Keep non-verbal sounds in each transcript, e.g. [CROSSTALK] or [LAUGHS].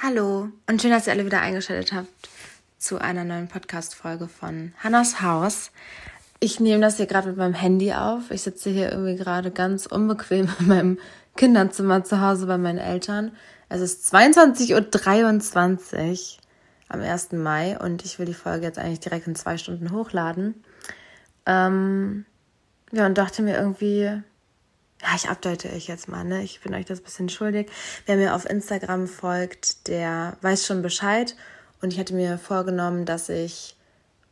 Hallo und schön, dass ihr alle wieder eingeschaltet habt zu einer neuen Podcast-Folge von Hannas Haus. Ich nehme das hier gerade mit meinem Handy auf. Ich sitze hier irgendwie gerade ganz unbequem [LAUGHS] in meinem Kinderzimmer zu Hause bei meinen Eltern. Es ist 22.23 Uhr am 1. Mai und ich will die Folge jetzt eigentlich direkt in zwei Stunden hochladen. Ähm, ja, und dachte mir irgendwie, ja, ich update euch jetzt mal, ne? Ich bin euch das bisschen schuldig. Wer mir auf Instagram folgt, der weiß schon Bescheid. Und ich hatte mir vorgenommen, dass ich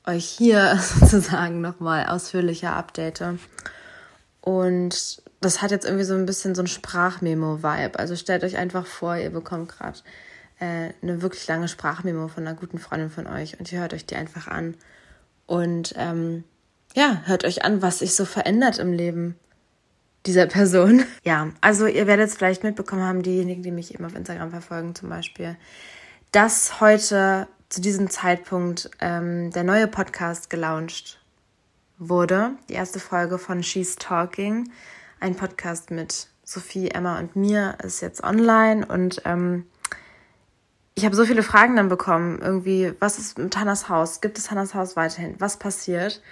euch hier [LAUGHS] sozusagen nochmal ausführlicher update. Und das hat jetzt irgendwie so ein bisschen so ein Sprachmemo-Vibe. Also stellt euch einfach vor, ihr bekommt gerade äh, eine wirklich lange Sprachmemo von einer guten Freundin von euch und ihr hört euch die einfach an. Und ähm, ja, hört euch an, was sich so verändert im Leben dieser Person. [LAUGHS] Ja, also ihr werdet es vielleicht mitbekommen haben, diejenigen, die mich eben auf Instagram verfolgen zum Beispiel, dass heute zu diesem Zeitpunkt ähm, der neue Podcast gelauncht wurde. Die erste Folge von She's Talking, ein Podcast mit Sophie, Emma und mir, ist jetzt online und ähm, ich habe so viele Fragen dann bekommen. Irgendwie, was ist mit Hannas Haus? Gibt es Hannas Haus weiterhin? Was passiert?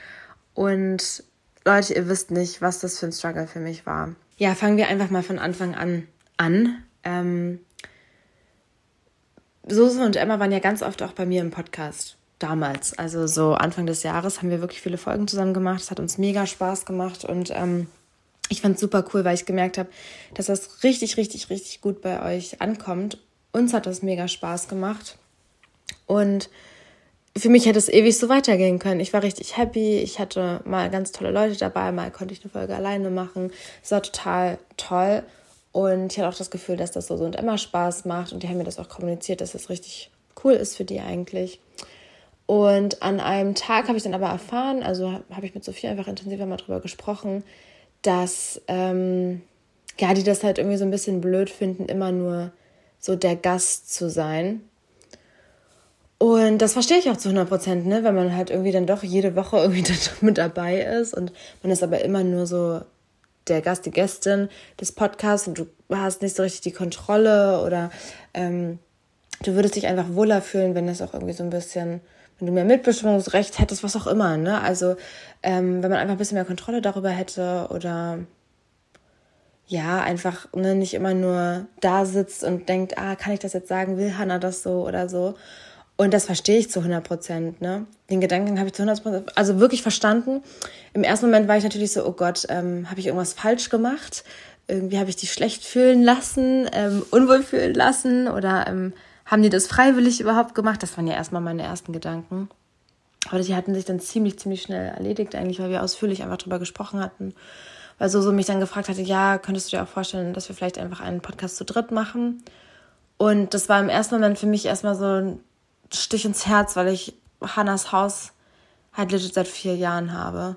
Und Leute, ihr wisst nicht, was das für ein Struggle für mich war. Ja, fangen wir einfach mal von Anfang an an. Ähm, Sose und Emma waren ja ganz oft auch bei mir im Podcast. Damals, also so Anfang des Jahres, haben wir wirklich viele Folgen zusammen gemacht. Es hat uns mega Spaß gemacht und ähm, ich fand es super cool, weil ich gemerkt habe, dass das richtig, richtig, richtig gut bei euch ankommt. Uns hat das mega Spaß gemacht. Und für mich hätte es ewig so weitergehen können. Ich war richtig happy. Ich hatte mal ganz tolle Leute dabei. Mal konnte ich eine Folge alleine machen. Es war total toll. Und ich hatte auch das Gefühl, dass das so und immer Spaß macht. Und die haben mir das auch kommuniziert, dass das richtig cool ist für die eigentlich. Und an einem Tag habe ich dann aber erfahren, also habe ich mit Sophie einfach intensiver mal drüber gesprochen, dass ähm, ja, die das halt irgendwie so ein bisschen blöd finden, immer nur so der Gast zu sein und das verstehe ich auch zu 100 Prozent, ne? wenn man halt irgendwie dann doch jede Woche irgendwie [LAUGHS] mit dabei ist und man ist aber immer nur so der Gast, die Gästin des Podcasts und du hast nicht so richtig die Kontrolle oder ähm, du würdest dich einfach wohler fühlen, wenn das auch irgendwie so ein bisschen, wenn du mehr Mitbestimmungsrecht hättest, was auch immer, ne? Also ähm, wenn man einfach ein bisschen mehr Kontrolle darüber hätte oder ja, einfach ne, nicht immer nur da sitzt und denkt, ah, kann ich das jetzt sagen, will Hannah das so oder so. Und das verstehe ich zu 100 Prozent. Ne? Den Gedanken habe ich zu 100 Prozent, also wirklich verstanden. Im ersten Moment war ich natürlich so, oh Gott, ähm, habe ich irgendwas falsch gemacht? Irgendwie habe ich die schlecht fühlen lassen, ähm, unwohl fühlen lassen oder ähm, haben die das freiwillig überhaupt gemacht? Das waren ja erstmal meine ersten Gedanken. Aber die hatten sich dann ziemlich, ziemlich schnell erledigt, eigentlich, weil wir ausführlich einfach drüber gesprochen hatten. Weil so, so mich dann gefragt hatte, ja, könntest du dir auch vorstellen, dass wir vielleicht einfach einen Podcast zu dritt machen? Und das war im ersten Moment für mich erstmal so ein Stich ins Herz, weil ich Hannas Haus halt legit seit vier Jahren habe.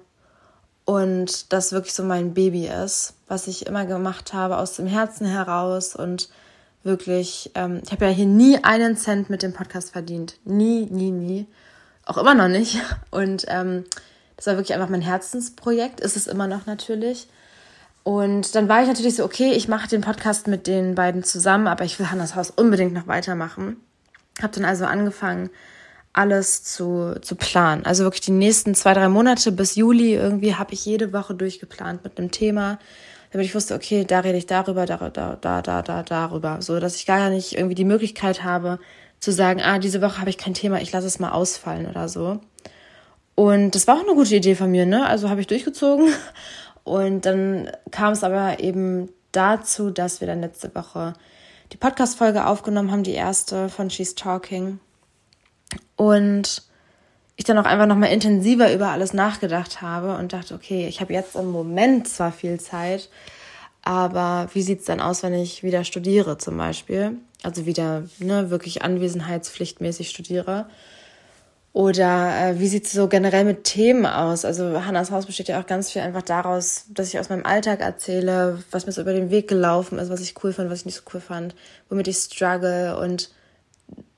Und das wirklich so mein Baby ist, was ich immer gemacht habe aus dem Herzen heraus und wirklich, ähm, ich habe ja hier nie einen Cent mit dem Podcast verdient. Nie, nie, nie. Auch immer noch nicht. Und ähm, das war wirklich einfach mein Herzensprojekt, ist es immer noch natürlich. Und dann war ich natürlich so, okay, ich mache den Podcast mit den beiden zusammen, aber ich will Hannas Haus unbedingt noch weitermachen. Habe dann also angefangen, alles zu, zu planen. Also wirklich die nächsten zwei, drei Monate bis Juli irgendwie habe ich jede Woche durchgeplant mit einem Thema, damit ich wusste, okay, da rede ich darüber, da, da, da, da, da, darüber. So, dass ich gar nicht irgendwie die Möglichkeit habe, zu sagen, ah, diese Woche habe ich kein Thema, ich lasse es mal ausfallen oder so. Und das war auch eine gute Idee von mir, ne? Also habe ich durchgezogen. [LAUGHS] Und dann kam es aber eben dazu, dass wir dann letzte Woche die Podcast-Folge aufgenommen haben, die erste von She's Talking. Und ich dann auch einfach nochmal intensiver über alles nachgedacht habe und dachte, okay, ich habe jetzt im Moment zwar viel Zeit, aber wie sieht es dann aus, wenn ich wieder studiere zum Beispiel? Also wieder ne, wirklich anwesenheitspflichtmäßig studiere. Oder äh, wie sieht es so generell mit Themen aus? Also Hannas Haus besteht ja auch ganz viel einfach daraus, dass ich aus meinem Alltag erzähle, was mir so über den Weg gelaufen ist, was ich cool fand, was ich nicht so cool fand, womit ich struggle und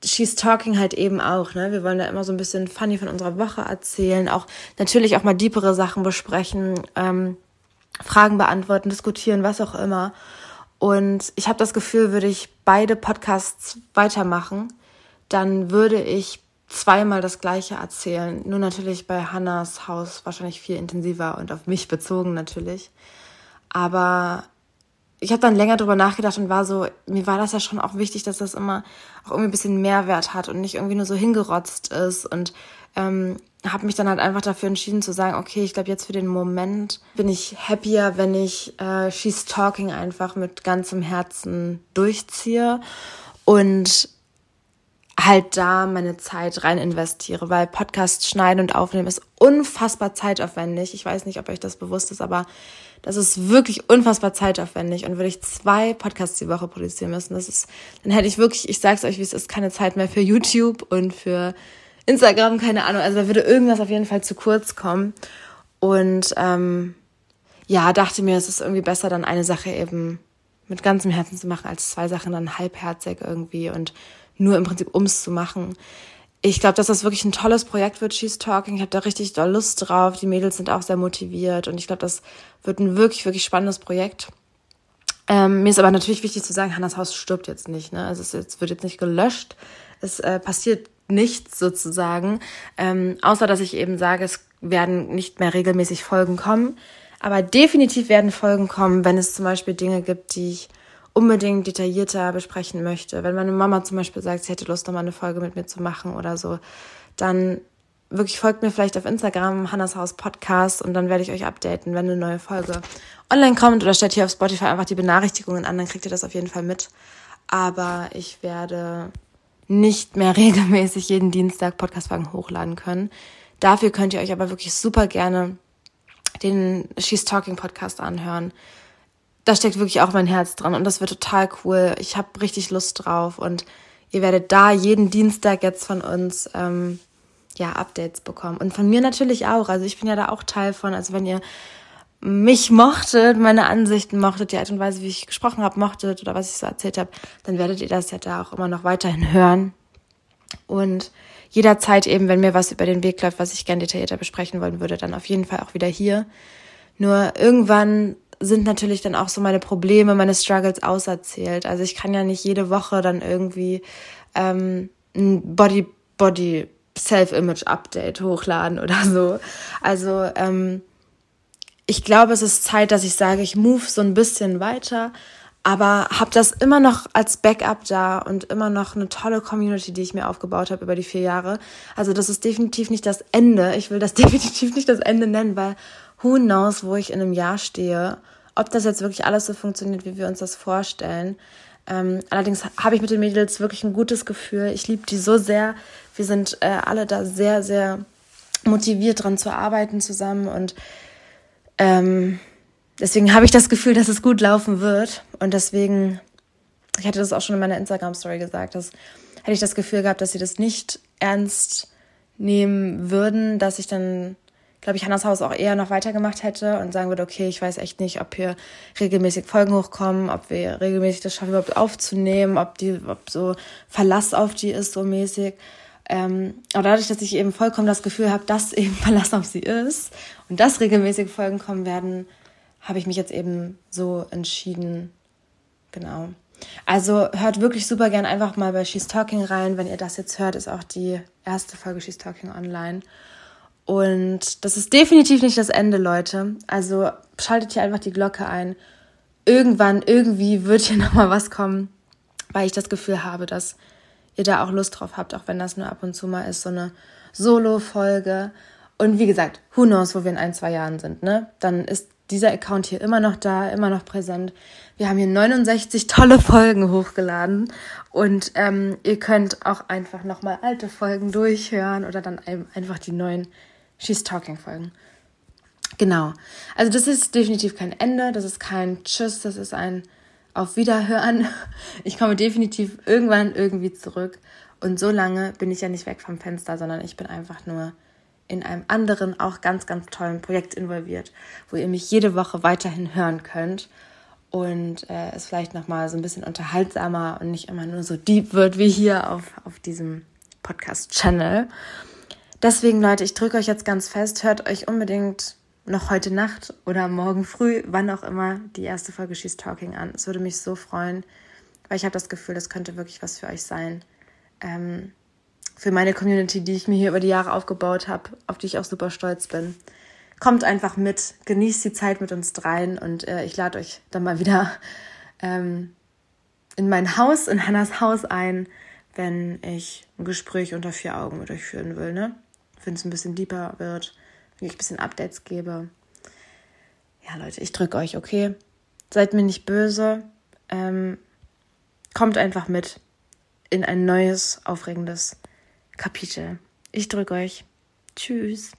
She's Talking halt eben auch, ne? Wir wollen da immer so ein bisschen funny von unserer Woche erzählen, auch natürlich auch mal deepere Sachen besprechen, ähm, Fragen beantworten, diskutieren, was auch immer. Und ich habe das Gefühl, würde ich beide Podcasts weitermachen, dann würde ich zweimal das gleiche erzählen. Nur natürlich bei Hannas Haus wahrscheinlich viel intensiver und auf mich bezogen natürlich. Aber ich habe dann länger drüber nachgedacht und war so, mir war das ja schon auch wichtig, dass das immer auch irgendwie ein bisschen Mehrwert hat und nicht irgendwie nur so hingerotzt ist und ähm, habe mich dann halt einfach dafür entschieden zu sagen, okay, ich glaube jetzt für den Moment bin ich happier, wenn ich äh, She's Talking einfach mit ganzem Herzen durchziehe und halt da meine Zeit rein investiere, weil Podcast schneiden und aufnehmen ist unfassbar zeitaufwendig. Ich weiß nicht, ob euch das bewusst ist, aber das ist wirklich unfassbar zeitaufwendig und würde ich zwei Podcasts die Woche produzieren müssen, das ist, dann hätte ich wirklich, ich sag's euch, wie es ist, keine Zeit mehr für YouTube und für Instagram, keine Ahnung. Also da würde irgendwas auf jeden Fall zu kurz kommen. Und ähm, ja, dachte mir, es ist irgendwie besser, dann eine Sache eben mit ganzem Herzen zu machen, als zwei Sachen dann halbherzig irgendwie und nur im Prinzip ums zu machen. Ich glaube, dass das wirklich ein tolles Projekt wird, She's Talking. Ich habe da richtig doll Lust drauf. Die Mädels sind auch sehr motiviert und ich glaube, das wird ein wirklich, wirklich spannendes Projekt. Ähm, mir ist aber natürlich wichtig zu sagen, Hannas Haus stirbt jetzt nicht. Ne? Also es jetzt, wird jetzt nicht gelöscht. Es äh, passiert nichts sozusagen, ähm, außer dass ich eben sage, es werden nicht mehr regelmäßig Folgen kommen. Aber definitiv werden Folgen kommen, wenn es zum Beispiel Dinge gibt, die ich unbedingt detaillierter besprechen möchte. Wenn meine Mama zum Beispiel sagt, sie hätte Lust, nochmal eine Folge mit mir zu machen oder so, dann wirklich folgt mir vielleicht auf Instagram, Hannas Haus Podcast und dann werde ich euch updaten, wenn eine neue Folge online kommt oder stellt hier auf Spotify einfach die Benachrichtigungen an, dann kriegt ihr das auf jeden Fall mit. Aber ich werde nicht mehr [LAUGHS] regelmäßig jeden Dienstag Podcastfolgen hochladen können. Dafür könnt ihr euch aber wirklich super gerne den She's Talking Podcast anhören da steckt wirklich auch mein Herz dran und das wird total cool. Ich habe richtig Lust drauf und ihr werdet da jeden Dienstag jetzt von uns ähm, ja Updates bekommen und von mir natürlich auch. Also ich bin ja da auch Teil von. Also wenn ihr mich mochtet, meine Ansichten mochtet, die Art und Weise, wie ich gesprochen habe, mochtet oder was ich so erzählt habe, dann werdet ihr das ja da auch immer noch weiterhin hören. Und jederzeit eben, wenn mir was über den Weg läuft, was ich gern detaillierter besprechen wollen würde, dann auf jeden Fall auch wieder hier. Nur irgendwann sind natürlich dann auch so meine Probleme, meine Struggles auserzählt. Also ich kann ja nicht jede Woche dann irgendwie ähm, ein Body, Body Self-Image-Update hochladen oder so. Also ähm, ich glaube, es ist Zeit, dass ich sage, ich move so ein bisschen weiter, aber habe das immer noch als Backup da und immer noch eine tolle Community, die ich mir aufgebaut habe über die vier Jahre. Also das ist definitiv nicht das Ende. Ich will das [LAUGHS] definitiv nicht das Ende nennen, weil who knows, wo ich in einem Jahr stehe, ob das jetzt wirklich alles so funktioniert, wie wir uns das vorstellen. Ähm, allerdings habe ich mit den Mädels wirklich ein gutes Gefühl. Ich liebe die so sehr. Wir sind äh, alle da sehr, sehr motiviert dran zu arbeiten zusammen und ähm, deswegen habe ich das Gefühl, dass es gut laufen wird und deswegen, ich hatte das auch schon in meiner Instagram-Story gesagt, dass hätte ich das Gefühl gehabt, dass sie das nicht ernst nehmen würden, dass ich dann glaube ich, Hannas Haus auch eher noch weitergemacht hätte und sagen würde, okay, ich weiß echt nicht, ob hier regelmäßig Folgen hochkommen, ob wir regelmäßig das schaffen, überhaupt aufzunehmen, ob die, ob so Verlass auf die ist, so mäßig. Ähm, aber dadurch, dass ich eben vollkommen das Gefühl habe, dass [LAUGHS] eben Verlass auf sie ist und dass regelmäßig Folgen kommen werden, habe ich mich jetzt eben so entschieden. Genau. Also hört wirklich super gern einfach mal bei She's Talking rein. Wenn ihr das jetzt hört, ist auch die erste Folge She's Talking online. Und das ist definitiv nicht das Ende, Leute. Also schaltet hier einfach die Glocke ein. Irgendwann, irgendwie wird hier [LAUGHS] nochmal was kommen, weil ich das Gefühl habe, dass ihr da auch Lust drauf habt, auch wenn das nur ab und zu mal ist, so eine Solo-Folge. Und wie gesagt, who knows, wo wir in ein, zwei Jahren sind, ne? Dann ist dieser Account hier immer noch da, immer noch präsent. Wir haben hier 69 tolle Folgen hochgeladen und ähm, ihr könnt auch einfach nochmal alte Folgen durchhören oder dann einfach die neuen She's Talking Folgen. Genau. Also das ist definitiv kein Ende, das ist kein Tschüss, das ist ein Auf Wiederhören. [LAUGHS] Ich komme definitiv irgendwann irgendwie zurück. Und so lange bin ich ja nicht weg vom Fenster, sondern ich bin einfach nur in einem anderen, auch ganz, ganz tollen Projekt involviert, wo ihr mich jede Woche weiterhin hören könnt und äh, es vielleicht nochmal so ein bisschen unterhaltsamer und nicht immer nur so deep wird wie hier auf, auf diesem Podcast-Channel. Deswegen, Leute, ich drücke euch jetzt ganz fest, hört euch unbedingt noch heute Nacht oder morgen früh, wann auch immer, die erste Folge She's Talking an. Es würde mich so freuen, weil ich habe das Gefühl, das könnte wirklich was für euch sein. Ähm, für meine Community, die ich mir hier über die Jahre aufgebaut habe, auf die ich auch super stolz bin. Kommt einfach mit, genießt die Zeit mit uns dreien und äh, ich lade euch dann mal wieder ähm, in mein Haus, in Hannas Haus ein, wenn ich ein Gespräch unter vier Augen mit euch führen will, ne? Wenn es ein bisschen deeper wird, wenn ich ein bisschen Updates gebe. Ja, Leute, ich drücke euch, okay? Seid mir nicht böse. Ähm, kommt einfach mit in ein neues, aufregendes Kapitel. Ich drücke euch. Tschüss.